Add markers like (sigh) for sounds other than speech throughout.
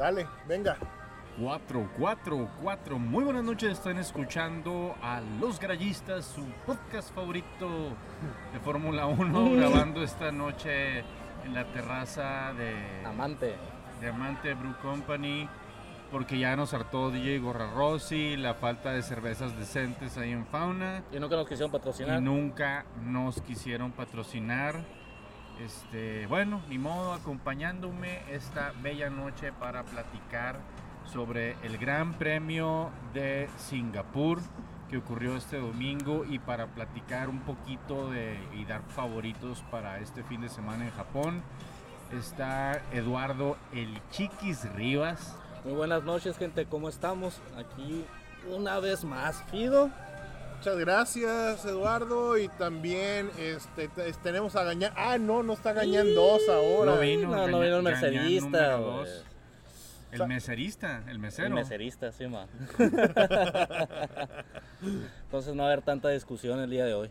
Dale, venga. 4, 4, 4. Muy buenas noches, están escuchando a Los Grallistas, su podcast favorito de Fórmula 1, (laughs) grabando esta noche en la terraza de Amante. de Amante Brew Company, porque ya nos hartó DJ Gorra Rossi, la falta de cervezas decentes ahí en Fauna, Y nunca nos quisieron patrocinar. y nunca nos quisieron patrocinar. Este, bueno, ni modo, acompañándome esta bella noche para platicar sobre el Gran Premio de Singapur que ocurrió este domingo y para platicar un poquito de y dar favoritos para este fin de semana en Japón. Está Eduardo El Chiquis Rivas. Muy buenas noches, gente. ¿Cómo estamos? Aquí una vez más, Fido. Muchas gracias, Eduardo. Y también este, te- tenemos a Gañán. Ah, no, no está Gañán 2 ahora. No vino. No, vino el mercerista. dos. El meserista, el mesero. El meserista, sí, ma. (laughs) Entonces no va a haber tanta discusión el día de hoy.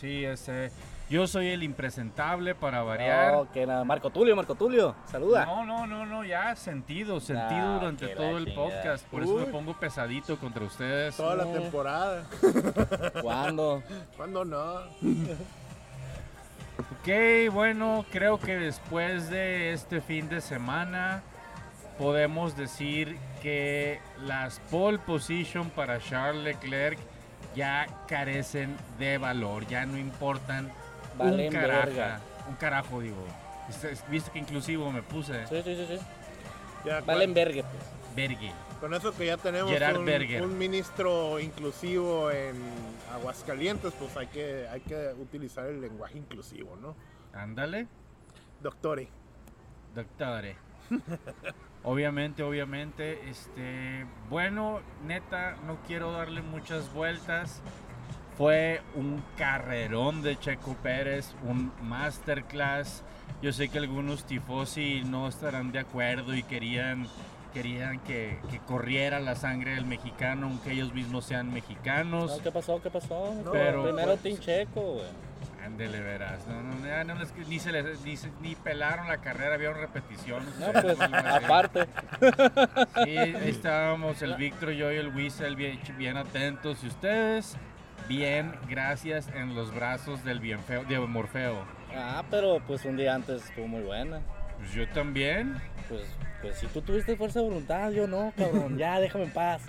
Sí, ese. Yo soy el impresentable para variar. No, que nada. Marco Tulio, Marco Tulio. Saluda. No, no, no, no, ya sentido, sentido durante todo el chingada. podcast. Por eso me pongo pesadito contra ustedes. Toda la No. temporada. ¿Cuándo? (laughs) ¿Cuándo no? Ok, bueno, creo que después de este fin de semana podemos decir que las pole position para Charles Leclerc ya carecen de valor, ya no importan Valen un carajo, verga. un carajo digo. Viste- que inclusivo me puse. Sí, sí, sí, sí. Ya, Valen vergue, pues. Vergue. Con eso que ya tenemos Gerard un, un ministro inclusivo en Aguascalientes, pues hay que, hay que utilizar el lenguaje inclusivo, ¿no? Ándale. Doctore. Doctore. (laughs) obviamente, obviamente, este, bueno, neta, no quiero darle muchas vueltas. Fue un carrerón de Checo Pérez, un masterclass. Yo sé que algunos tifosi no estarán de acuerdo y querían, querían que, que corriera la sangre del mexicano, aunque ellos mismos sean mexicanos. No, ¿Qué pasó? ¿Qué pasó? No, pero, Primero pues- Team Checo, güey. Ándele, verás. No, no, ya no ni, se les, ni, se- ni pelaron la carrera, vieron repetición. No, pues, aparte. Sí, ahí estábamos el Víctor, yo y el Whistle bien, bien atentos. Y ustedes, bien, gracias en los brazos del bien feo, de Morfeo. Ah, pero pues un día antes estuvo muy buena. Pues yo también. Pues, pues si tú tuviste fuerza de voluntad, yo no, cabrón. Ya, déjame en paz.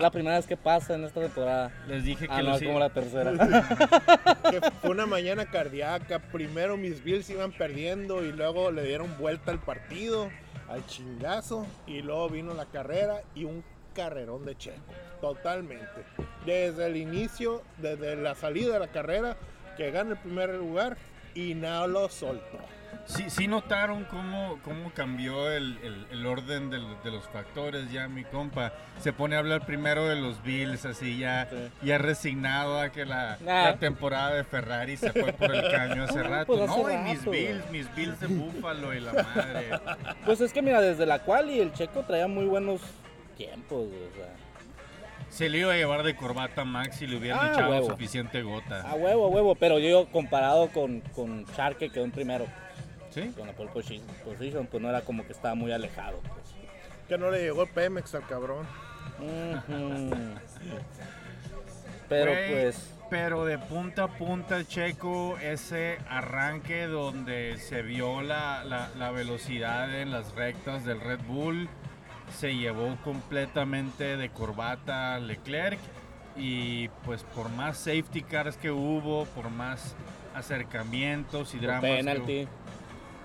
La primera vez que pasa en esta temporada. Les dije que Ah, no, es como la tercera. (laughs) Que fue una mañana cardíaca. Primero mis Bills iban perdiendo y luego le dieron vuelta al partido, al chingazo. Y luego vino la carrera y un carrerón de Checo. Totalmente. Desde el inicio, desde la salida de la carrera, que gana el primer lugar y no lo soltó. Sí, sí notaron cómo, cómo cambió el, el- el orden del- de los factores ya mi compa. Se pone a hablar primero de los Bills, así ya, Sí. ya resignado a que la, Nah. la temporada de Ferrari se fue por el caño hace No, (laughs) rato. pues hace no, y mis rato, Bills, mis Bills de Búfalo y la madre. (laughs) Pues es que mira, desde la cual y el Checo traía muy buenos tiempos, o sea. Se le iba a llevar de corbata a Max si le hubieran Ah, echado huevo. suficiente gota. A huevo, a huevo, pero yo comparado con, con Char que quedó en primero, ¿Sí? con la pole posi- position, pues no era como que estaba muy alejado. Pues. Que no le llegó el Pemex al cabrón. Pero pues, Pero de punta a punta, Checo, ese arranque donde se vio la, la- la velocidad en las rectas del Red Bull, se llevó completamente de corbata Leclerc. Y pues por más safety cars que hubo, por más acercamientos y dramas que penalty.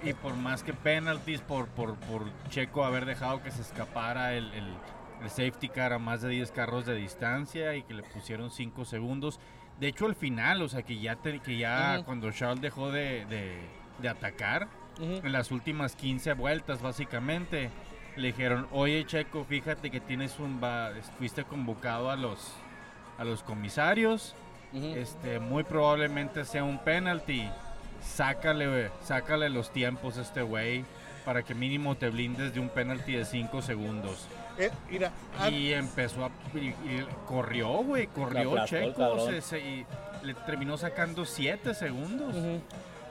y por más que penalties por, por, por Checo haber dejado que se escapara el, el- el safety car a más de 10 carros de distancia y que le pusieron 5 segundos. De hecho, al final, o sea, que ya, te- que ya cuando Charles dejó de, de- de atacar, en las últimas 15 vueltas básicamente, le dijeron, oye Checo, fíjate que tienes un... va- fuiste convocado a los, a los comisarios, este, muy probablemente sea un penalty. Sácale, sácale los tiempos a este güey para que mínimo te blindes de un penalty de 5 segundos. Eh, mira, ah, Y empezó a. y- y corrió, güey, corrió Checo. se- se- y le terminó sacando 7 segundos.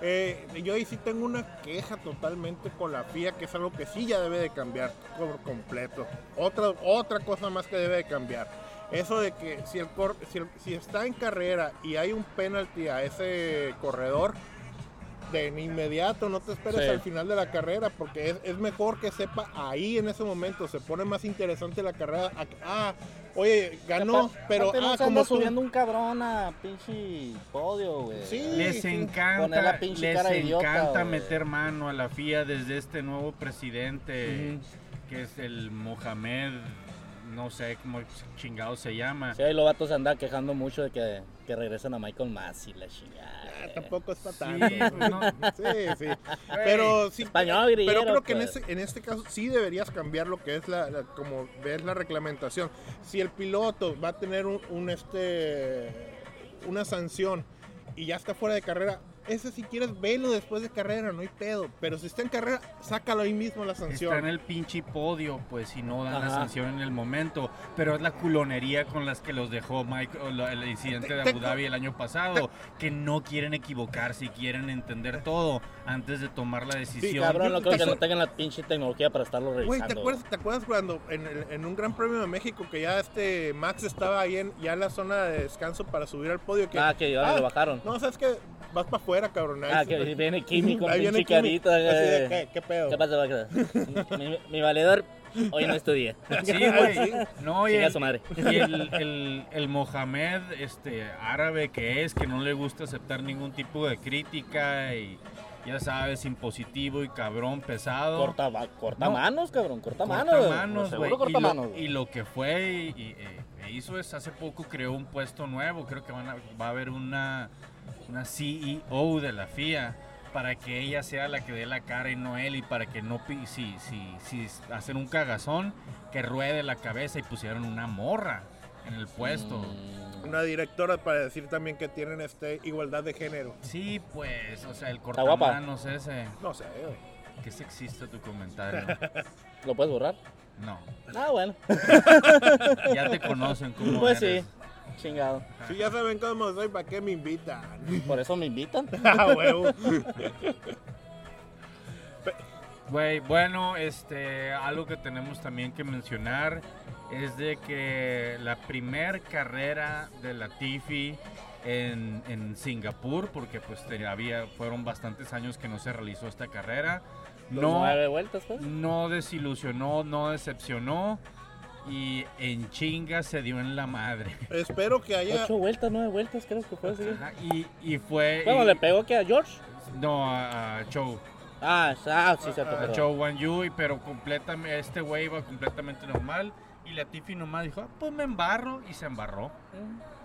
Eh, yo ahí sí tengo una queja totalmente con la FIA, que es algo que sí ya debe de cambiar por completo. Otra, otra cosa más que debe de cambiar. Eso de que si, el cor- si, el- si está en carrera y hay un penalti a ese corredor, de inmediato, no te esperes Sí. al final de la carrera, porque es, es mejor que sepa ahí en ese momento, se pone más interesante la carrera. Ah, oye, ganó, pero Aparte ah, se como tú- subiendo un cabrón a pinche podio, güey. Sí. Les encanta, la les cara de idiota, encanta meter mano a la FIA desde este nuevo presidente que es el Mohamed, no sé cómo chingado se llama. Sí, ahí los vatos se andan quejando mucho de que, que regresen a Michael Massey, la chingada. Ah, tampoco es para Sí, tanto. pues no. Sí, sí. Pero sí. Español, pero creo que en este, en este caso sí deberías cambiar lo que es la, la- como ves la reglamentación. Si el piloto va a tener un, un, este una sanción y ya está fuera de carrera, ese si quieres velo después de carrera, no hay pedo. Pero si está en carrera, sácalo ahí mismo la sanción. Está en el pinche podio, pues si no dan la Ajá. sanción en el momento. Pero es la culonería con las que los dejó Mike, el incidente de Abu Dhabi el año pasado. Que no quieren equivocarse y quieren entender todo antes de tomar la decisión. Cabrón, no creo que no tengan la pinche tecnología para estarlo Güey, revisando. ¿te acuerdas, ¿te acuerdas cuando en, el- en un Gran Premio de México que ya este Max estaba ahí en, ya en la zona de descanso para subir al podio? Que, Ah, que ahora Ah, lo bajaron. No, sabes que vas para afuera, cabrón. ahí Ah, que viene Kimi con (laughs) ahí viene pinche carita. ¿qué, qué pedo? ¿Qué pasa, mi, mi valedor hoy no estudia. (laughs) Sí, güey. No, y el, su madre. y el, el- el Mohamed este, árabe que es, que no le gusta aceptar ningún tipo de crítica y ya sabes, impositivo y cabrón, pesado. Corta, corta No. manos, cabrón, corta, manos. Güey. corta y, lo- manos. y lo que fue y, y, eh, e hizo es hace poco creó un puesto nuevo. Creo que van a- va a haber una, una CEO de la FIA para que ella sea la que dé la cara y no él y para que no pi- si, si, si hacen un cagazón que ruede la cabeza y pusieron una morra en el puesto. Mm, Una directora para decir también que tienen este igualdad de género. Sí, pues, o sea, el cortamanos ese. No sé. Qué sexista tu comentario. (laughs) ¿Lo puedes borrar? No. Ah, bueno. (laughs) Ya te conocen como Pues eres. sí. Chingado. Si ya saben cómo soy, ¿para qué me invitan? Por eso me invitan. (laughs) Ah, huevo. Güey, bueno, este, algo que tenemos también que mencionar es de que la primer carrera de la Tifi en, en Singapur, porque pues había, fueron bastantes años que no se realizó esta carrera, no, Nueve vueltas, pues. no desilusionó, no decepcionó y en chinga se dio en la madre. Espero que haya. Ocho vueltas, nueve vueltas, creo que fue así. Ajá, y, y fue... Bueno, y- le pegó que a George. no, a, a Chow. Ah, ah, sí, cierto. a perdón. Chow Wan Yu, y- pero completamente, este güey iba completamente normal. Y la Tiffy nomás dijo, "Ah, pues me embarro, y se embarró.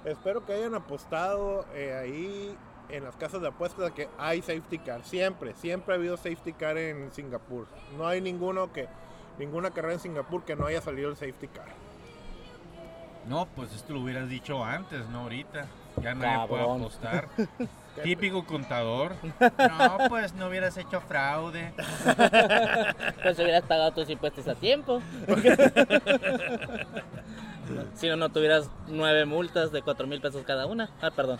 Espero que hayan apostado eh, ahí en las casas de apuestas de que hay safety car. Siempre, siempre ha habido safety car en Singapur. No hay ninguno que, ninguna carrera en Singapur que no haya salido el safety car. No, pues esto lo hubieras dicho antes, no ahorita. Ya nadie puede Cabrón. apostar. (laughs) Típico contador. (laughs) No, pues no hubieras hecho fraude. (laughs) Pues hubieras pagado tus impuestos a tiempo. si no, no tuvieras nueve multas de cuatro mil pesos cada una. Ah, perdón.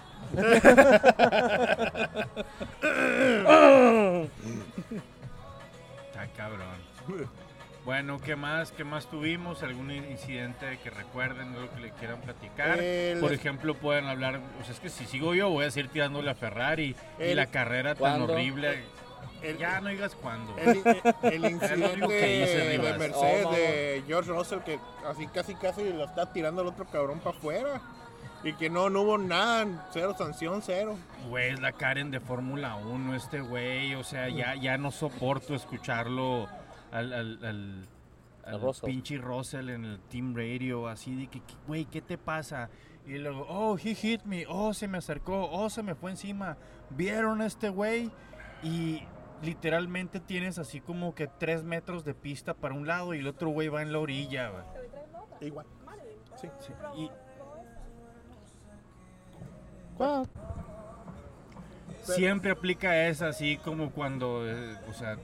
Está cabrón. Bueno, ¿qué más? ¿Qué más tuvimos? ¿Algún incidente que recuerden, algo que le quieran platicar? El- Por ejemplo, pueden hablar, o sea, es que si sigo yo voy a seguir tirándole a Ferrari y la carrera tan horrible. El, Ya no digas cuándo. el, el- (laughs) el lo incidente de. Mercedes Oh, de George Russell que así casi casi lo está tirando el otro cabrón para afuera. Y que no, no hubo nada, cero sanción, cero. Güey, es la Karen de Fórmula 1, este güey. O sea, ya, ya no soporto escucharlo al, al, al, al Russell. pinche Russell en el Team Radio, así de que, güey, ¿qué te pasa? Y luego, oh, he hit me, oh, se me acercó, oh, se me fue encima. ¿Vieron a este güey? Y literalmente tienes así como que tres metros de pista para un lado y el otro güey va en la orilla, güey. Igual. Sí. Sí, Y, siempre aplica esa, así como cuando, eh, o sea,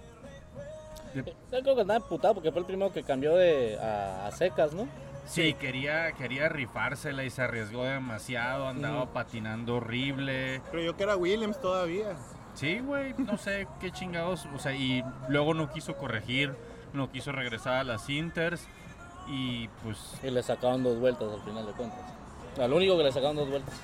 Yo creo que andaba emputado porque fue el primero que cambió de a, a secas, ¿no? Sí, quería, quería rifársela y se arriesgó demasiado, andaba patinando horrible. Creyó que era Williams todavía. Sí, güey, no sé qué chingados. O sea, y luego no quiso corregir, no quiso regresar a las Inters. Y pues. Y le sacaron dos vueltas al final de cuentas. Al único que le sacaron dos vueltas.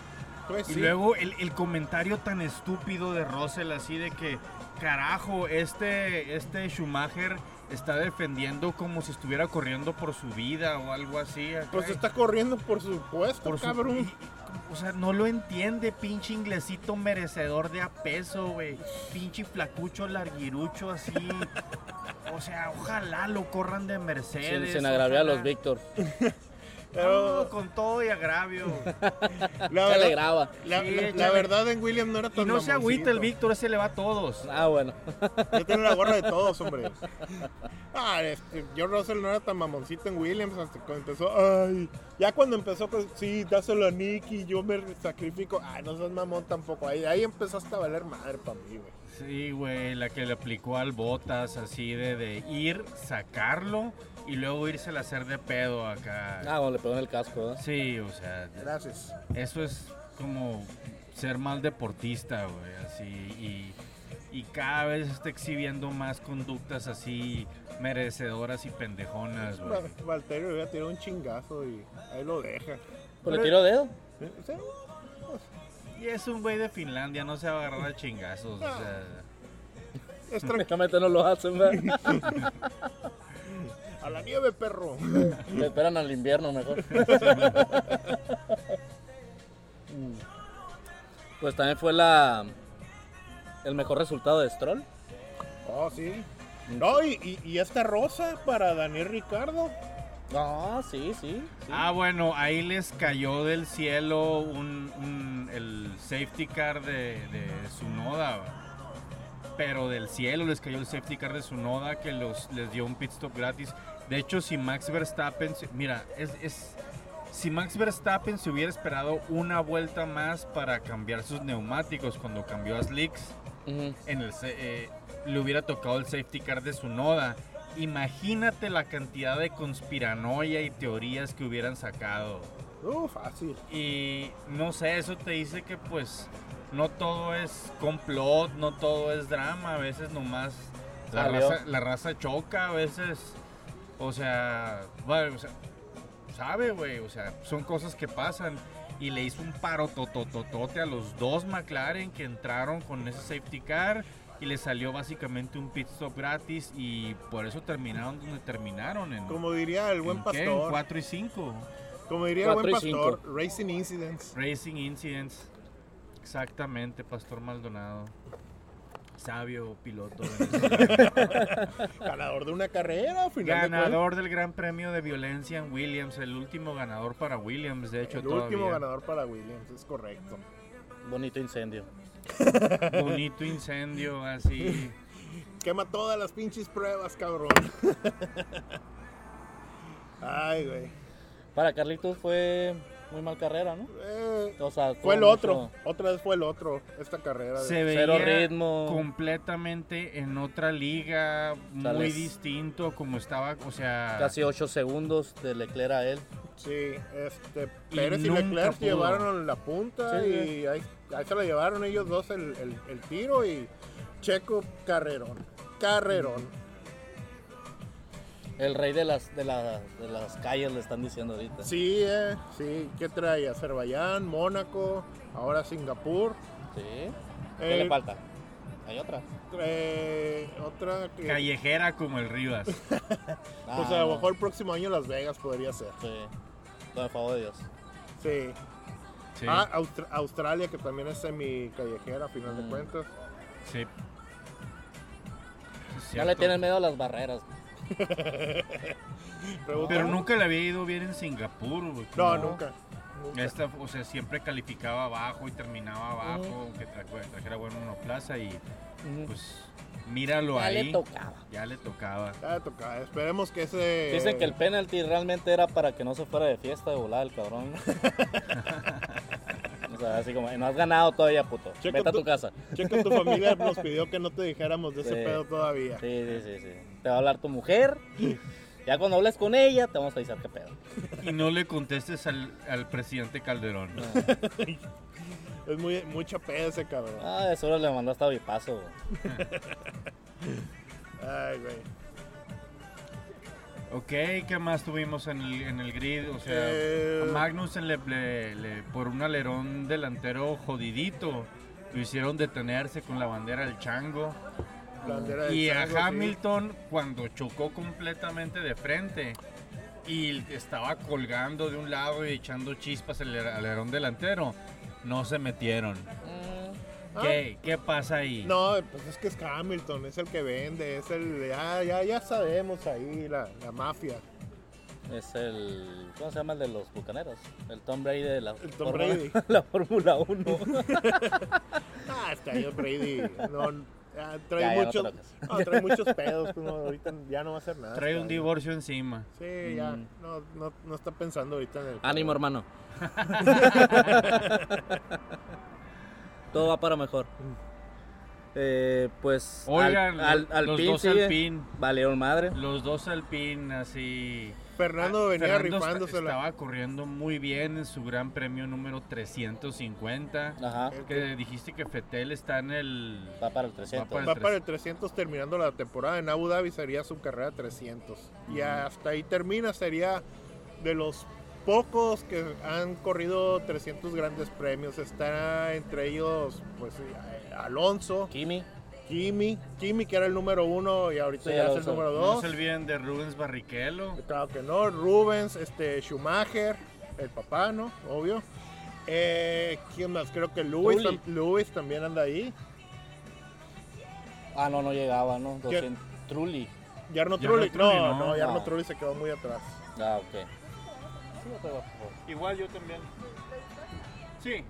Pues Y sí. luego el, el comentario tan estúpido de Russell, así de que, carajo, este, este Schumacher está defendiendo como si estuviera corriendo por su vida o algo así. acá. Pues está corriendo por supuesto, por su- cabrón. o sea, no lo entiende, pinche inglesito merecedor de a peso, güey. Pinche flacucho larguirucho así. (laughs) O sea, ojalá lo corran de Sin, Mercedes. sin agraviar a los. Víctor. (laughs) Pero No, con todo y agravio. (laughs) la, Se le verdad, graba. la, Sí, la- la échale. verdad en William no era Y tan no se agüita el. Víctor, ese le va a todos. Ah, bueno. Ya tiene la gorra de todos, hombre. (laughs) Ah, este, George Russell no era tan mamoncito en Williams hasta cuando empezó. Ay, ya cuando empezó con, sí, dáselo a Nicky, yo me sacrifico. Ay, no seas mamón tampoco. Ahí, ahí empezaste a valer madre para mí, güey. Sí, güey, la que le aplicó al Botas, así de, de ir, sacarlo y luego irse a hacer de pedo acá. Ah, bueno, le pegó en el casco, ¿eh? Sí, o sea, Gracias. eso es como ser mal deportista, güey, así. Y, y cada vez está exhibiendo más conductas así merecedoras y pendejonas, güey. Va- Valterio le había tirado un chingazo y ahí lo deja. Pues le tiró dedo. Sí, Y es un güey de Finlandia, no se va a agarrar a chingazos, o sea. es no lo hacen, ¿verdad? (laughs) A la nieve, perro. (laughs) Le esperan al invierno mejor. (laughs) Pues también fue la el mejor resultado de Stroll. Oh, sí. No, y, y, y esta rosa para Daniel Ricardo. Ah, sí, sí. sí. Ah, bueno, ahí les cayó del cielo un, un- el safety car de, de Tsunoda. Pero del cielo les cayó el safety car de Tsunoda que los, les dio un pit stop gratis. De hecho, si Max Verstappen, se- mira, es, es- si Max Verstappen se hubiera esperado una vuelta más para cambiar sus neumáticos cuando cambió a Slicks, en el, se- eh, le hubiera tocado el safety car de su noda. Imagínate la cantidad de conspiranoia y teorías que hubieran sacado. Uh, fácil. Y no sé, eso te dice que pues no todo es complot, no todo es drama, a veces nomás la, raza, la raza choca, a veces, o sea, bueno, o sea, sabe, güey, o sea, son cosas que pasan. Y le hizo un paro totototote a los dos McLaren que entraron con ese safety car y le salió básicamente un pit stop gratis y por eso terminaron donde terminaron en, Como diría el buen ¿en qué? En pastor. 4 y 5. Como diría el buen Cuatro y pastor, Racing Incidents. Racing Incidents. Exactamente, Pastor Maldonado. Sabio piloto. (laughs) Ganador de una carrera, al final de ganador del Gran Premio de Violencia en Williams. El último ganador para Williams, de hecho. El último ganador para Williams, es correcto. Bonito incendio. (laughs) Bonito incendio, así. Quema todas las pinches pruebas, cabrón. (laughs) Ay, güey. Para Carlitos fue muy mal carrera, ¿no? Eh, O sea, fue el otro. mucho- Otra vez fue el otro. Esta carrera. de- Se Cero ritmo. completamente en otra liga, muy distinto como estaba, o sea... Casi 8 segundos de Leclerc a él. Sí, este. Y Pérez y, nunca Leclerc pudo. llevaron la punta Sí, y ahí, ahí se la llevaron ellos dos el, el- el tiro y Checo carrerón. Carrerón. El rey de las, de, la- de las calles le están diciendo ahorita. Sí, eh, sí. ¿Qué trae? Azerbaiyán, Mónaco, ahora Singapur. Sí. ¿Qué Eh, le falta? Hay otra. eh, otra que. Callejera como el Rivas. (laughs) Ah, Pues a lo no. mejor el próximo año Las Vegas podría ser. Sí. Con el favor de Dios. Sí. Sí, Ah, Austra- Australia, que también es semi callejera a final de Mm. cuentas. sí. No le tienen miedo a las barreras. Pero nunca le había ido bien en Singapur, güey. No, nunca. nunca. Esta, o sea, siempre calificaba abajo y terminaba abajo, aunque tra- trajera buen monoplaza y pues míralo Ya ahí. le tocaba. Ya le tocaba. Ya toca. Esperemos que ese. Dicen que el penalti realmente era para que no se fuera de fiesta de volar el cabrón. (laughs) así como, no has ganado todavía, puto. Checa Vete a tu- tu casa. Checa, tu familia (laughs) nos pidió que no te dijéramos de ese pedo todavía. Sí, sí, sí, sí. Te va a hablar tu mujer. Ya cuando hables con ella, te vamos a avisar qué pedo. Y no le contestes al, al presidente Calderón. (laughs) Es muy, mucha peda ese cabrón. Ah, de seguro le mandó hasta bipaso. güey. (laughs) Ay, güey. Ok, ¿qué más tuvimos en el, en el grid? O sea, Eh, a Magnussen le, le- le- por un alerón delantero jodidito, lo hicieron detenerse con la bandera del chango. bandera del Y a chango, sí. Hamilton, cuando chocó completamente de frente y estaba colgando de un lado y echando chispas el aler- alerón delantero, no se metieron. Mm, ¿Qué, ¿Qué pasa ahí? No, pues es que es Hamilton, es el que vende, es el. Ya, ya, ya sabemos ahí, la, la mafia. Es el. ¿Cómo se llama el de los bucaneros? El Tom Brady de la, El Tom Fórmula- Brady. (laughs) la Fórmula 1. (laughs) Ah, está ahí Brady. No, ya, trae, Ya, ya no te muchos, no, trae muchos pedos. pues, no, ahorita ya no va a hacer nada. Trae un divorcio encima. Sí, ya. Mm. No, no, no está pensando ahorita en el. Ánimo, hermano. (laughs) Todo va para mejor. Eh, pues. Oigan, al, al, los Alpine dos sigue. Alpine, Valieron madre. los dos Alpine así... Fernando Ah, venía Fernando rifándosela. Estaba corriendo muy bien en su gran premio número 350. Ajá. Que dijiste que Fetel está en el... Va para el 300. para el Va para el 300 terminando la temporada. En Abu Dhabi sería su carrera 300. Y hasta ahí termina. Sería de los pocos que han corrido 300 grandes premios. Está entre ellos, pues, Alonso, Kimi. Kimi. Kimi, que era el número uno y ahorita Sí, ya es el número No dos. se olviden de Rubens Barrichello. Claro que no. Rubens, este, Schumacher, el papá, ¿no? Obvio. Eh, ¿Quién más? Creo que Lewis, tam- Lewis también anda ahí. Ah, no, no llegaba, ¿no? ¿Quién? 200. Trulli. Yarno Trulli. Trulli, No, no. no, Jarno No. Trulli se quedó muy atrás. Ah, ok. Sí, por favor. Igual yo también. Sí.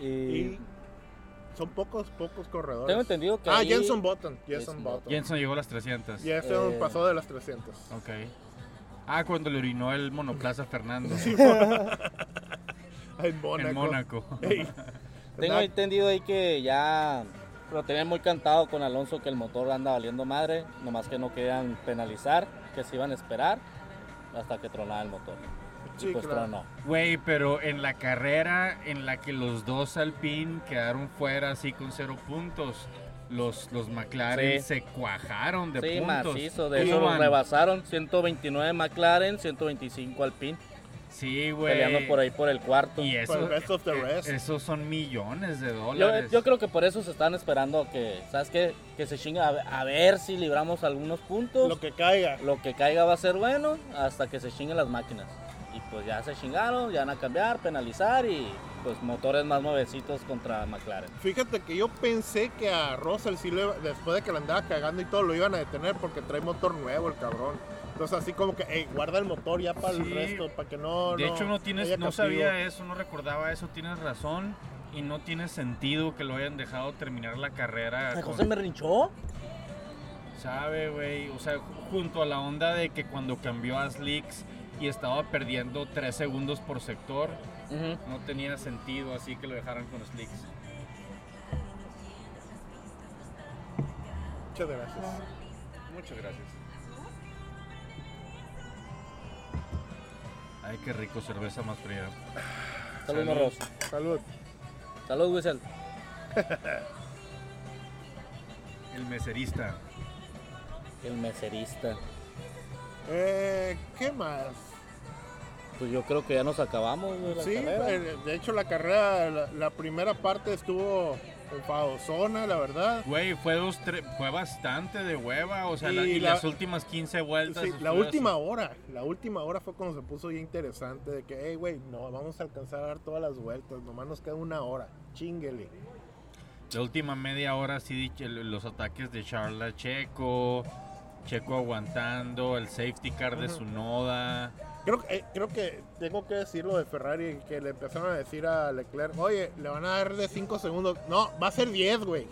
Y, Y son pocos, pocos corredores. tengo entendido que. Ah, ahí- Jenson Button. Jenson Jenson Button. Jenson llegó a las 300. Jenson Eh, pasó de las 300. Ok. Ah, cuando le orinó el monoplaza a Fernando. (laughs) En Mónaco. en Mónaco. Tengo entendido ahí que ya lo tenían muy cantado con Alonso que el motor anda valiendo madre, nomás que no querían penalizar, que se iban a esperar hasta que tronara el motor. Sí, y pues claro. tronó. Güey, pero en la carrera en la que los dos Alpine quedaron fuera así con cero puntos, los, los McLaren Sí. se cuajaron de Sí, puntos. macizo, de ¿Cómo hecho los rebasaron 129 McLaren, 125 Alpine, Sí, güey. peleando por ahí por el cuarto. Y eso, el best of the eh, rest. esos son millones de Yo, dólares. yo creo que por eso se están esperando que, ¿sabes qué? Que se chinga a, ver- a ver si libramos algunos puntos. Lo que caiga. Lo que caiga va a ser bueno hasta que se chinguen las máquinas. Y pues ya se chingaron, ya van a cambiar, penalizar y pues motores más nuevecitos contra McLaren. Fíjate que yo pensé que a Russell sí le, después de que la andaba cagando y todo lo iban a detener porque trae motor nuevo el cabrón. Entonces así como que, "Ey, guarda el motor ya para el resto, para que no... de hecho, no tienes, no castigo". sabía eso, no recordaba eso, tienes razón. Y no tiene sentido que lo hayan dejado terminar la carrera. Con- José me rinchó. Sabe, güey. O sea, ju- junto a la onda de que cuando cambió a Slicks y estaba perdiendo 3 segundos por sector, no tenía sentido así que lo dejaran con Slicks. Muchas gracias. Muchas gracias. Ay, qué rico, cerveza más fría. Salud, Salud. morros. Salud. Salud, Whistle. (laughs) El meserista. El meserista. Eh, ¿Qué más? Pues yo creo que ya nos acabamos de la Sí, carrera. eh, de hecho la carrera, la, la primera parte estuvo enfadosona, la verdad. Güey, fue, dos, tre- fue bastante de hueva. O sea, Y la- y la- las últimas 15 vueltas. Sí, la última así. hora, la última hora fue cuando se puso ya interesante de que, hey, güey, no vamos a alcanzar a dar todas las vueltas, nomás nos queda una hora, chinguele. La última media hora sí los ataques de Charles Checo, Checo aguantando, el safety car de Ujú. su noda. Creo, que- eh, creo que tengo que decir lo de Ferrari, que le empezaron a decir a Leclerc, oye, le van a dar de 5 segundos. No, va a ser 10, güey.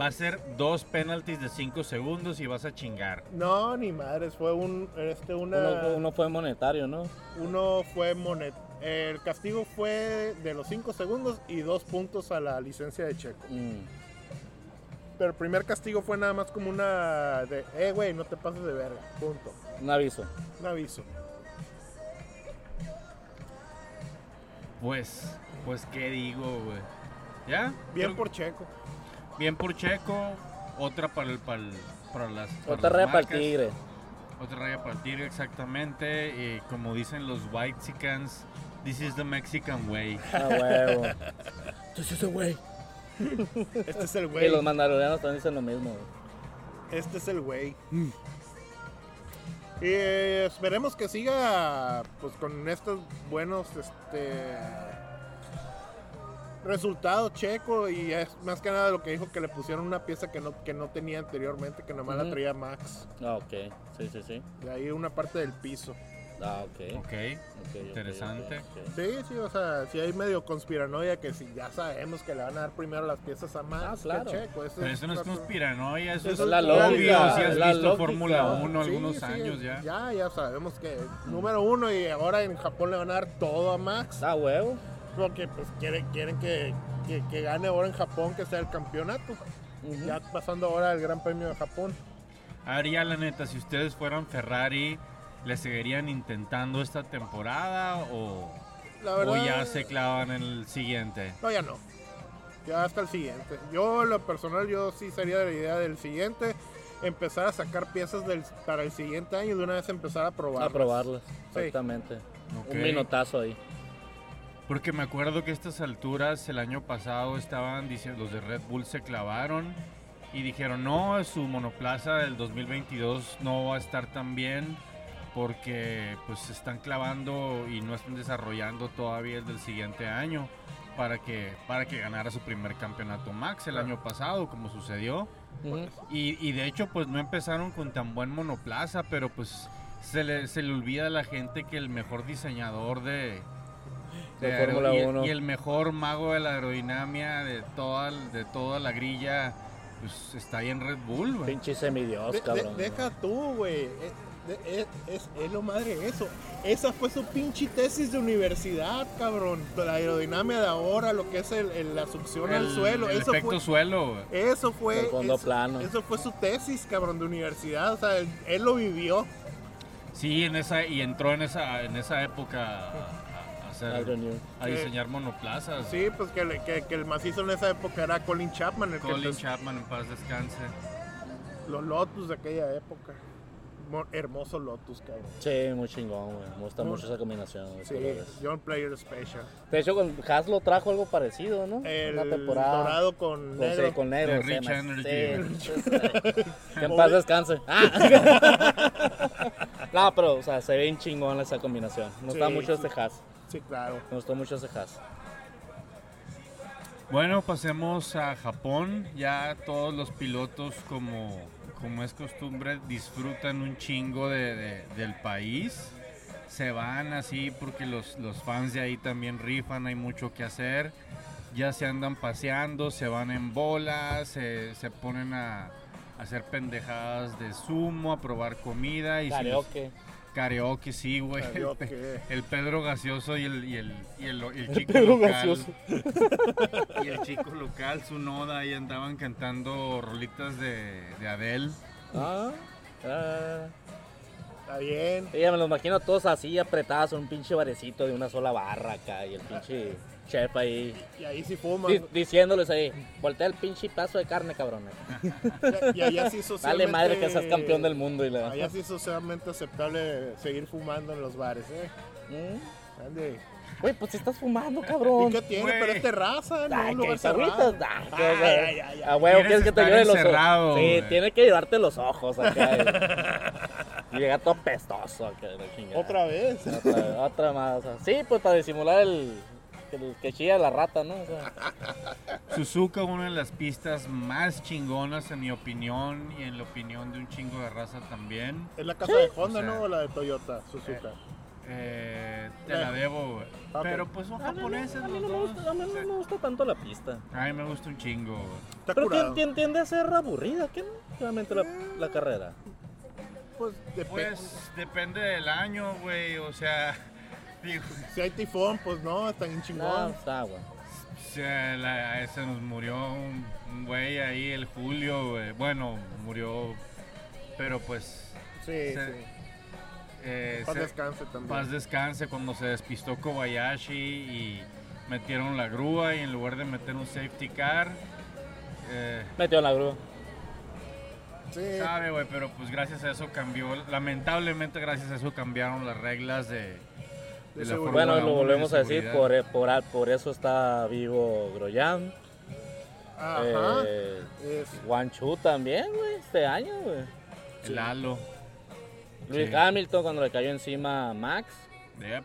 Va a ser dos penalties de 5 segundos y vas a chingar. No, ni madres, fue un, este, una... Uno, uno fue monetario, ¿no? Uno fue monet. El castigo fue de los 5 segundos y dos puntos a la licencia de Checo. Mm. Pero el primer castigo fue nada más como una de, eh, güey, no te pases de verga. Punto. Un aviso. Un aviso. Pues, pues qué digo, güey. ¿Ya? Bien Creo- por Checo. bien por Checo. Otra para el, para el- para las para Otra las raya para el marcas. tigre. Otra raya para el tigre, exactamente. Y como dicen los White Chicans, this is the Mexican way. A (laughs) huevo. Entonces ese güey. (laughs) Este es el Y güey. los mandalorianos también dicen lo mismo. güey. Este es el güey. Y eh, esperemos que siga pues con estos buenos este resultados checo y es más que nada lo que dijo que le pusieron una pieza que no que no tenía anteriormente que nomás la Ujú. traía Max Ah, ok. Sí, sí, sí. de ahí una parte del piso Ah, ok. Ok. Ok, ok, Interesante. ok, ok. sí sí o sea si hay medio conspiranoia que si ya sabemos que le van a dar primero las piezas a Max Ah, claro. a Checo eso Pero eso no es conspiranoia, eso, Eso es es la obvio. lógica, Si has la visto. Fórmula 1 Sí, algunos sí, años ya. Ya, ya sabemos que número uno y ahora en Japón le van a dar todo a Max. Ah, huevo. Porque pues quieren, quieren que, que- que gane ahora en Japón, que sea el campeonato. Ujú. Ya pasando ahora el Gran Premio de Japón. A ver, ya la neta, si ustedes fueran Ferrari, ¿le seguirían intentando esta temporada o, La o verdad. ya se clavan en el siguiente? No, ya no. Ya hasta el siguiente. Yo, en lo personal, yo sí sería de la idea del siguiente. Empezar a sacar piezas del, para el siguiente año y de una vez empezar a probar. A probarlas. Sí. Exactamente. Un minotazo ahí. Porque me acuerdo que a estas alturas el año pasado estaban diciendo, los de Red Bull se clavaron y dijeron, no, su monoplaza del 2022 no va a estar tan bien porque pues se están clavando y no están desarrollando todavía el del siguiente año para que, para que ganara su primer campeonato Max el Claro. año pasado, como sucedió. Y, y de hecho, pues no empezaron con tan buen monoplaza, pero pues se le, se le olvida a la gente que el mejor diseñador de, Fórmula y, 1. y el mejor mago de la aerodinamia de toda, de toda la grilla, pues está ahí en Red Bull, güey. Pinche semidios, De- de- cabrón. deja tú, güey. De- Es, es, es lo madre eso. Esa fue su pinche tesis de universidad, cabrón. La aerodinámica de ahora, lo que es el, el- la succión al El- suelo. el eso efecto fue, suelo. Eso fue. El fondo eso, plano. eso fue su tesis, cabrón, de universidad. O sea, él, él lo vivió. Sí, en esa, y entró en esa, en esa época a, a hacer, Algo new. a diseñar monoplazas. Sí, pues que, que, que el macizo en esa época era Colin Chapman, el que Colin Chapman en paz descanse. los Lotus de aquella época. Mo- hermoso Lotus, cabrón. Sí, muy chingón, güey. Me gusta Muy- mucho esa combinación de Sí, colores. John Player Special. De hecho, con Haslo trajo algo parecido, ¿no? El Una temporada. dorado con Con, negro. sí, con negro. De Rich Energy. sí, (laughs) que en paz descanse. (laughs) Ah. no, pero, o sea, se ve bien chingón esa combinación. Me gusta Sí, mucho sí. este Has. Sí, claro. Me gustó mucho ese Has. Bueno, pasemos a Japón. Ya todos los pilotos, como, como es costumbre, disfrutan un chingo de, de- del país. Se van así porque los, los fans de ahí también rifan, hay mucho que hacer. Ya se andan paseando, se van en bola, se, se ponen a, hacer pendejadas de sumo, a probar comida. Y los- Karaoke. sí, güey. (laughs) El Pedro Gaseoso y el, y el, y el, y el chico Pedro local. Gaseoso. Y el chico local, su noda, ahí andaban cantando rolitas de, de Adele. Ah. ah. Está bien. Sí, ya me los imagino todos así apretados en un pinche barecito de una sola barra acá y el pinche chef ahí Y ahí sí fuman. di- diciéndoles ahí, voltea el pinche pedazo de carne, cabrón. (laughs) Y allá sí socialmente... Dale madre que seas campeón del mundo y la... Allá sí es socialmente aceptable seguir fumando en los bares, ¿eh? Mm. Ande. Güey, pues estás fumando, ¿Y cabrón. qué tiene? Pero es terraza, no Ay, un que lugar cerrado. A huevo, Quieres que te llore los ojos. Sí, tiene que llevarte los ojos acá. y, y (laughs) llega todo pestoso acá. Otra vez. Otra, otra más. sí, pues para disimular el, el que chilla la rata, ¿no? O sea, (laughs) Suzuka, una de las pistas más chingonas en mi opinión y en la opinión de un chingo de raza también. Es la casa de Honda, o sea, ¿no? O la de Toyota, Suzuka. Eh, te la debo, güey. Ok. Pero pues son a mí no- japoneses a mí no me dos. gusta, a mí no me gusta tanto la pista. A mí me gusta un chingo, güey. Está Pero curado. tien- tien- tiende a ser aburrida, ¿qué? Realmente la, la carrera. Pues, depende. Pues depende del año, güey. O sea, digo, Si hay tifón, pues no, está bien No, chingón. está, güey. se, la- se nos murió un un güey ahí el Julio, güey. Bueno, murió, pero pues Sí, se- sí. eh, Paz se- descanse también. paz descanse cuando se despistó Kobayashi y, metieron la grúa y en lugar de meter un safety car, eh, Metió en la grúa. Sí, sabe, güey, pero pues gracias a eso cambió, lamentablemente gracias a eso cambiaron las reglas de, de la Bueno, lo 1 de volvemos a decir, por, e, por, por eso está vivo Groyan. Ajá. Eh, Chu también, güey, este año, güey. El halo. Luis Sí. Hamilton cuando le cayó encima a Max. Yep.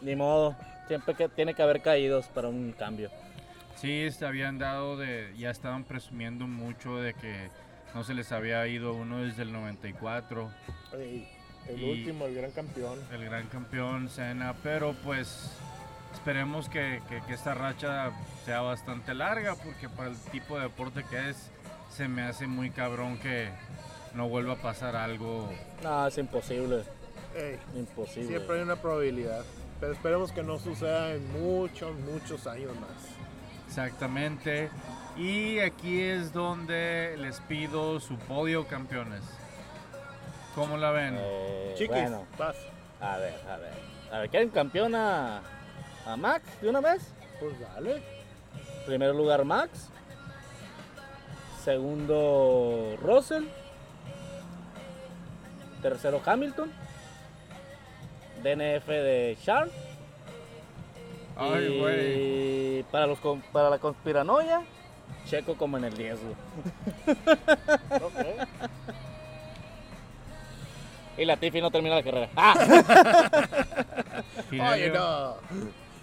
Ni modo, siempre que tiene que haber caídos para un cambio. Sí, este, habían dado de, ya estaban presumiendo mucho de que no se les había ido uno desde el 94, ey, el Y- último, el gran campeón. el gran campeón Senna, pero pues esperemos que, que- que esta racha sea bastante larga porque para el tipo de deporte que es, se me hace muy cabrón que no vuelva a pasar algo. No, es imposible, Ey, imposible. siempre hay una probabilidad. Pero esperemos que no suceda en muchos, muchos años más. Exactamente. Y aquí es donde les pido su podio, campeones. ¿Cómo la ven? Eh, Chiquis, bueno, vas. a ver, a ver. A ver, ¿quieren campeón a, a Max de una vez? Pues dale. Primer lugar Max. Segundo Russell. Tercero Hamilton. DNF de Charles. Ay, güey. y para, los, con- para la conspiranoia, Checo como en el 10. güey. (laughs) Y la Tiffy no termina la carrera. ¡Ah! Oye, no.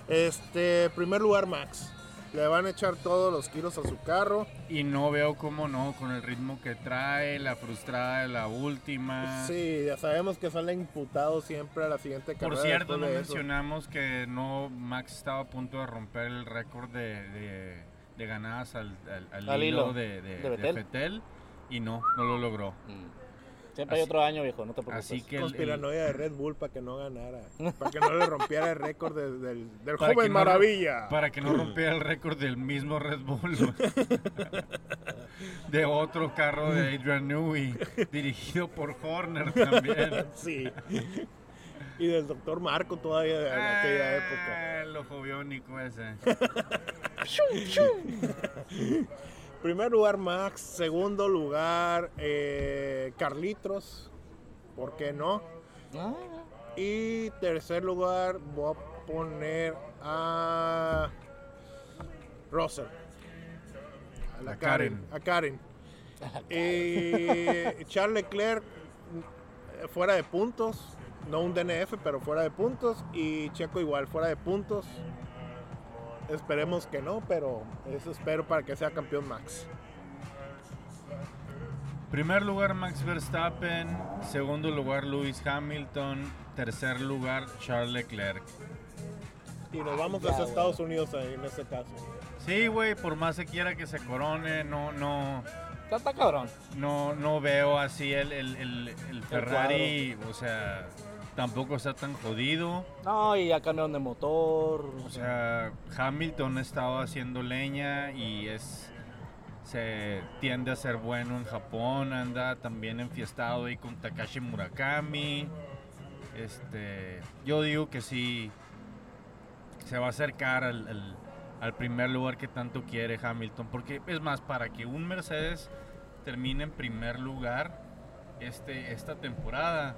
Este, primer lugar, Max. Le van a echar todos los kilos a su carro. Y no veo cómo no, con el ritmo que trae, la frustrada de la última. Sí, ya sabemos que sale imputado siempre a la siguiente carrera. Por cierto, no mencionamos que no Max estaba a punto de romper el récord de, de- de ganadas al, al- al Al hilo, hilo de, de- de de Vettel. Vettel, y no, no lo logró. Siempre hay otro año, viejo, no te preocupes. Así que el- el- Conspiranoia de Red Bull para que no ganara. Para que no le rompiera el récord de- del, del joven no- maravilla. para que no rompiera el récord del mismo Red Bull. (laughs) de otro carro de Adrian Newey, dirigido por Horner también. (laughs) Sí. Y del doctor Marco todavía de aquella época. Ah, El ojo biónico ese. (laughs) Primer lugar Max, segundo lugar eh, Carlitos, ¿por qué no? Ah, Y tercer lugar voy a poner a Russell. A la A Karen. A Karen. Y Charles Leclerc fuera de puntos, no un DNF, pero fuera de puntos. Y Checo igual fuera de puntos. Esperemos que no, pero eso espero para que sea campeón Max. Primer lugar Max Verstappen, segundo lugar Lewis Hamilton, tercer lugar Charles Leclerc. Y nos vamos hacia. Estados Unidos ahí, en este caso. Sí, güey, por más que quiera que se corone, no, no, Está, está cabrón. no, no veo así el, el, el- el Ferrari, o sea, tampoco está tan jodido. No, y ya cambiaron de motor. O sea, Hamilton ha estado haciendo leña y es se tiende a ser bueno en Japón, anda también enfiestado ahí con Takashi Murakami. Este, yo digo que sí se va a acercar al, al- al primer lugar que tanto quiere Hamilton, porque es más para que un Mercedes termine en primer lugar este esta temporada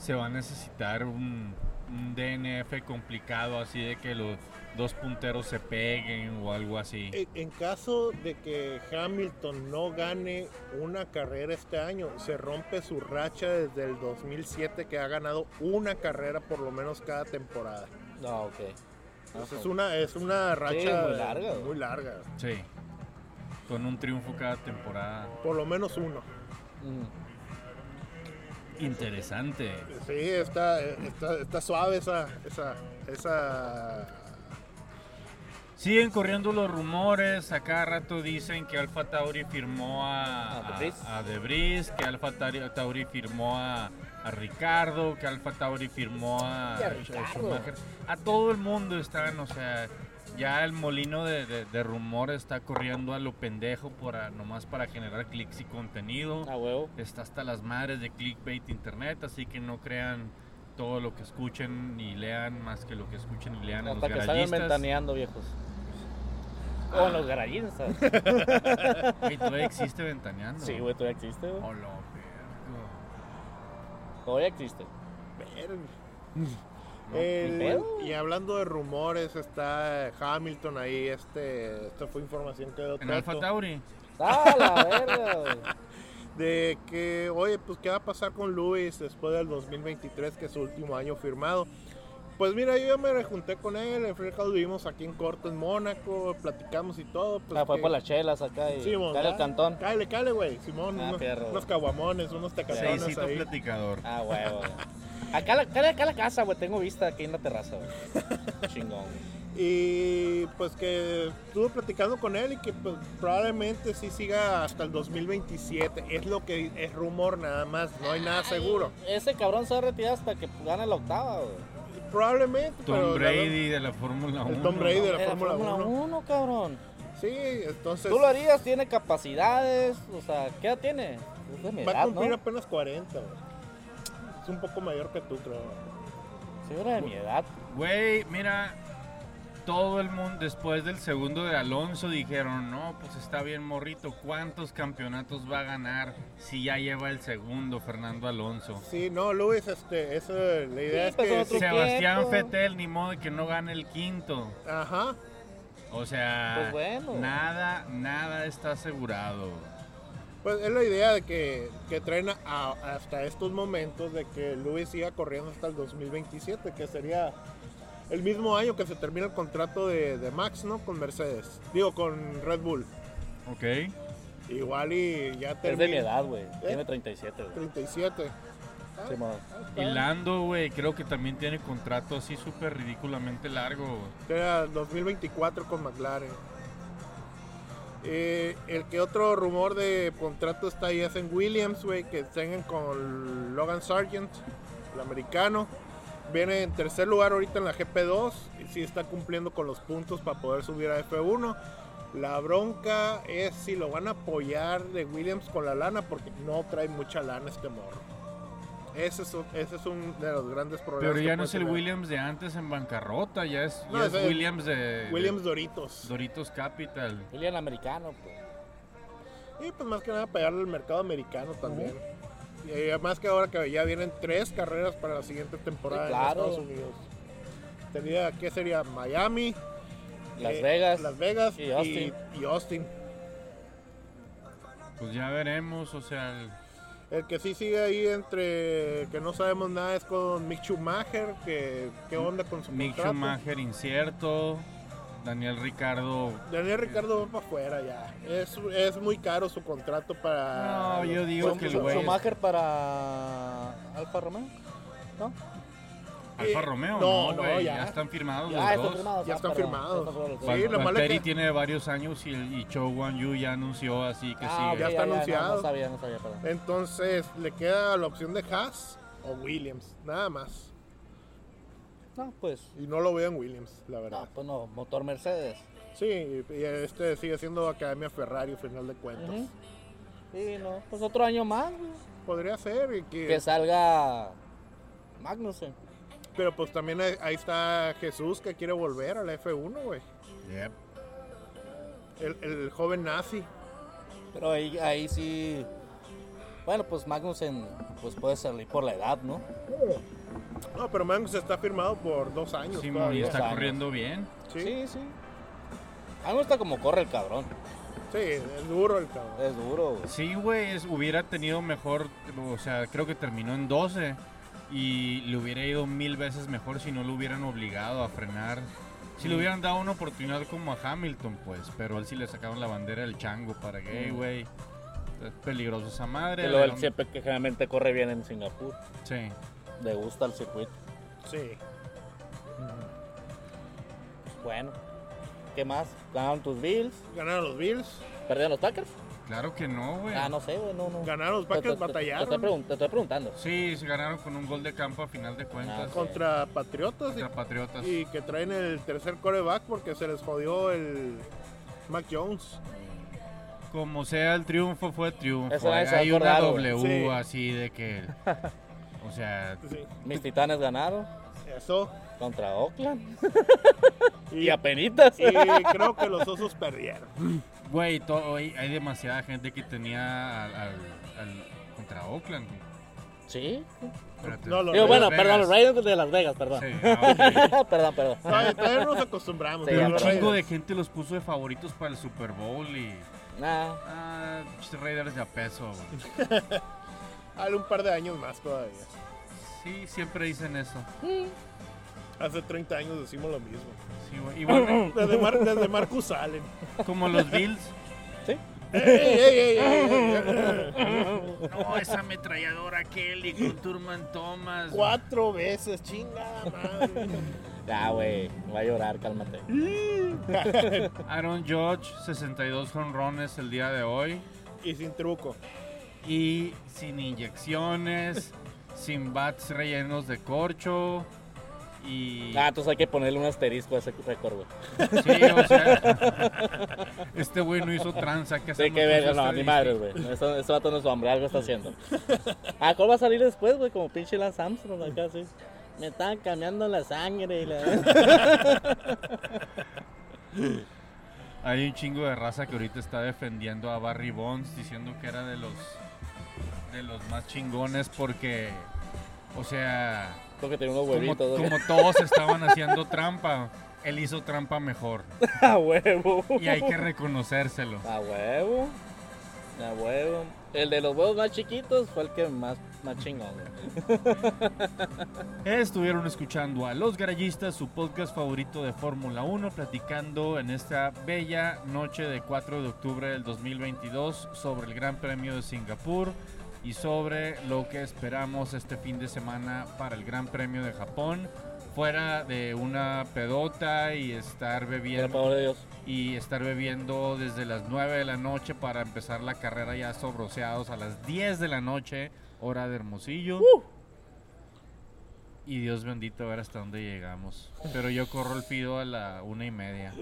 se va a necesitar un, un DNF complicado así de que los dos punteros se peguen o algo así. En, caso de que Hamilton no gane una carrera este año, se rompe su racha desde el 2007 que ha ganado una carrera por lo menos cada temporada. No, ok. Entonces, es una es una racha Sí, muy larga, muy larga. Sí. Con un triunfo cada temporada. Por lo menos uno. Mm. Interesante. Sí, está, está, está suave esa, esa, esa Siguen corriendo los rumores, a cada rato dicen que Alfa Tauri firmó a, A De Vries. a- a De Vries, que Alfa Tauri, firmó a, a Ricardo, que Alfa Tauri firmó a, a. Schumacher. A todo el mundo están, o sea, ya el molino de, de- de rumores está corriendo a lo pendejo para, nomás para generar clics y contenido. A huevo. Está hasta las madres de clickbait internet, así que no crean todo lo que escuchen y lean, más que lo que escuchen y lean en Hasta los que salgan ventaneando, viejos. O en los garayistas. (laughs) Güey, todavía existe ventaneando. Sí, güey, todavía existe, güey. Hola, verga. Todavía existe. Verga. El- y hablando de rumores, está Hamilton ahí. Este, esta fue información que dio En Alfa Tauri. ¡Ah, la verga, güey! (laughs) de que, oye, pues qué va a pasar con Luis después del 2023, que es su último año firmado. Pues mira, yo ya me rejunté con él, el Fred lo vivimos aquí en corto en Mónaco, platicamos y todo. Pues Ah, fue que- por las chelas acá y Simón, dale ah, al cantón. Cáele, cáele, güey, Simón, Ah, unos, unos caguamones, unos tecatones ahí. platicador. Ah, huevo. (laughs) Acá, la- acá, la- acá la casa, güey. Tengo vista aquí en la terraza, güey. (laughs) Chingón. Y pues que estuve platicando con él y que pues, probablemente sí siga hasta el 2027. Es lo que es rumor nada más, no hay nada seguro. Ese cabrón se va a retirar hasta que gane la octava, güey. Probablemente, Tom Brady de la Fórmula 1. El Tom Brady de la Fórmula 1. 1, cabrón. Sí, entonces Tú lo harías, tiene capacidades. O sea, ¿qué edad tiene? Es de mi va a cumplir ¿no? apenas 40. güey. Es un poco mayor que tú, creo. Sí, era de mi edad. Güey, mira, todo el mundo después del segundo de Alonso dijeron, no, pues está bien morrito, ¿cuántos campeonatos va a ganar si ya lleva el segundo Fernando Alonso? Sí, no, Luis, este, eso, la idea Sí, es pues, que... Sebastián tiempo. Fettel, ni modo de que no gane el quinto. Ajá. O sea, Pues bueno. nada, nada está asegurado. Pues es la idea de que, que traen a- hasta estos momentos de que Luis siga corriendo hasta el 2027, que sería el mismo año que se termina el contrato de, de Max, ¿no? Con Mercedes. Digo, con Red Bull. ¿Ok? Igual y ya Es termina. de mi edad, güey. Tiene 37, güey. 37. Ah, Sí. Y Lando, güey, creo que también tiene contrato así súper ridículamente largo. Era 2024 con McLaren. Eh, el que otro rumor de contrato está ahí es en Williams, güey, que tengan con Logan Sargent, el americano. Viene en tercer lugar ahorita en la GP2 y sí está cumpliendo con los puntos para poder subir a F1. La bronca es si lo van a apoyar de Williams con la lana porque no trae mucha lana este morro. Ese es, un- ese es un de los grandes problemas. Pero ya no es el tener. Williams de antes en bancarrota, ya es, ya No, es es el Williams de, Williams de Doritos. Doritos Capital. William americano, pues. Y pues más que nada pegarle al mercado americano también. Y además que ahora que ya vienen tres carreras para la siguiente temporada Sí, claro. en Estados Unidos. Sería, ¿qué sería? Miami, Las eh, Vegas. Las Vegas y Austin. y Austin. Pues ya veremos, o sea, el- El que sí sigue ahí entre que no sabemos nada es con Mick Schumacher, que qué onda con su Mick contrato. Schumacher incierto, Daniel Ricardo. Daniel Ricardo va para afuera ya. Es, es muy caro su contrato para... No, yo digo que el güey es- Schumacher para Alfa Romeo. ¿No? Alfa Eh, Romeo, no, no, ya. ya. están firmados Ya los están dos. firmados. Ya están firmados. Sí, Val- Valtteri que- tiene varios años y, y Cho Wan Yu ya anunció así que Ah, sigue. Ya está anunciado. No, sabía, no sabía, perdón. Entonces le queda la opción de Haas o Williams, nada más. No, pues. Y no lo veo en Williams, la verdad. No, pues no, motor Mercedes. Sí, y este sigue siendo Academia Ferrari, al final de cuentas. Sí, no, pues otro año más, güey. Podría ser, y que, Que salga Magnussen. Pero pues también ahí, está Jesús que quiere volver a la F1, güey. Yep. El, el joven nazi. Pero ahí, ahí sí. Bueno, pues Magnussen pues puede salir por la edad, ¿no? No, pero Magnus está firmado por dos años. Sí, y está años. corriendo bien. Sí, Sí, sí. A mí me gusta como corre el cabrón. sí, es duro el cabrón. Es duro, güey. Sí, güey, hubiera tenido mejor, o sea, creo que terminó en 12 y le hubiera ido mil veces mejor si no lo hubieran obligado a frenar. Si le hubieran dado una oportunidad como a Hamilton, pues, pero a él sí le sacaron la bandera del chango para que, "Ey, Mm. güey, es peligroso esa madre. Y luego él siempre que generalmente corre bien en Singapur. Sí. Le gusta el circuito. Sí. Pues bueno. ¿Qué más? ¿Ganaron tus Bills? Ganaron los Bills, ¿Perdieron los Packers? Claro que no, güey. Ah, no sé, güey, no, no. ganaron los Packers, te- Te, batallaron estoy te estoy preguntando. Sí, se ganaron con un gol de campo a final de cuentas Ah, contra Patriotas y contra Patriotas. Y que traen el tercer coreback porque se les jodió el Mac Jones. Como sea, el triunfo fue triunfo. Eso Hay una W. Sí. así de que... O O sea, Sí, Mis titanes ganaron eso. contra Oakland. (laughs) Y, Y apenitas. y creo que los osos perdieron. Güey, to- hay hay demasiada gente que tenía al, al- al- contra Oakland. Sí. Espérate. No, los Digo, bueno, Vegas. perdón, los Raiders de Las Vegas, perdón. Sí, (laughs) ah, ok. perdón, perdón. Todavía, todavía no nos acostumbramos. Sí, un chingo de gente los puso de favoritos para el Super Bowl y. Nah. Ah, Raiders de a peso, (laughs) un par de años más todavía. Sí, siempre dicen eso. Hace 30 años decimos lo mismo. Sí, güey. Igual Desde, Mar- desde Marcus Allen. como los Bills. ¿Sí? ¡Ey, ey, ey, ey, ey, ey! No, esa ametralladora Kelly con Turman Thomas. Cuatro veces, chingada madre. Ya, güey. Va a llorar, cálmate. (laughs) Aaron Judge, 62 jonrones el día de hoy. y sin truco. Y sin inyecciones, sin bats rellenos de corcho. Y. Ah, entonces hay que ponerle un asterisco a ese récord, güey. Sí, o sea. Este güey no hizo tranza. ¿qué Sí, que verga, no, estadística? madre, güey. Eso, ese vato no es hombre, algo está haciendo. Ah, ¿cuál va a salir después, güey? Como pinche Lance Armstrong acá, sí. Me están cambiando la sangre y la... Hay un chingo de raza que ahorita está defendiendo a Barry Bonds diciendo que era de los de los más chingones porque o sea, que unos como, huevitos, güey. como todos estaban haciendo trampa, él hizo trampa mejor A (laughs) huevo. y hay que reconocérselo. A huevo. A huevo. El de los huevos más chiquitos fue el que más, más chingón. (laughs) Estuvieron escuchando a Los Garayistas, su podcast favorito de Fórmula 1, platicando en esta bella noche de 4 de octubre del 2022 sobre el Gran Premio de Singapur y sobre lo que esperamos este fin de semana para el Gran Premio de Japón. Fuera de una pedota y estar bebiendo Dios. y estar bebiendo desde las 9 de la noche para empezar la carrera ya sobroseados a las 10 de la noche, hora de Hermosillo. Y Dios bendito a ver hasta dónde llegamos. Pero yo corro el pido a la una y media.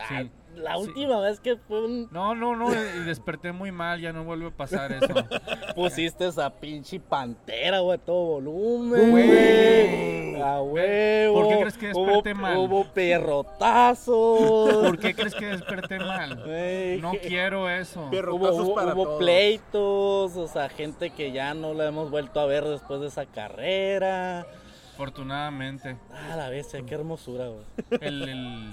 Ah, Sí. la Sí. última vez que fue un... No, no, no, y desperté muy mal, ya no vuelve a pasar eso. (laughs) pusiste esa pinche pantera, güey, a todo volumen. Güey. A huevo. ¿Por qué crees que desperté hubo, mal? Hubo perrotazos. ¿Por qué crees que desperté mal? Güey, No quiero eso. Pierro. Hubo, Perrotazos hubo- para hubo todos. pleitos, o sea, gente que ya no la hemos vuelto a ver después de esa carrera. Afortunadamente. Ah, la bestia, qué hermosura, güey. El, el,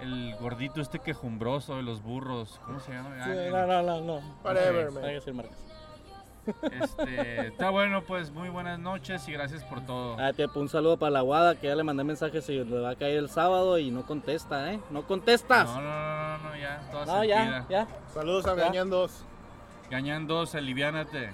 el gordito este quejumbroso de los burros. ¿Cómo se llama? Sí, el- no, no, no, no. Whatever, man. hay que decir marcas. Este, está bueno, pues muy buenas noches y gracias por todo. Ah, te un saludo para la guada que ya le mandé mensaje si le va a caer el sábado y no contesta, ¿eh? No contestas. No, no, no, no, no, ya, toda No, ya, sentida. ya. Saludos a Ya. Gañandos. Gañan dos, aliviánate.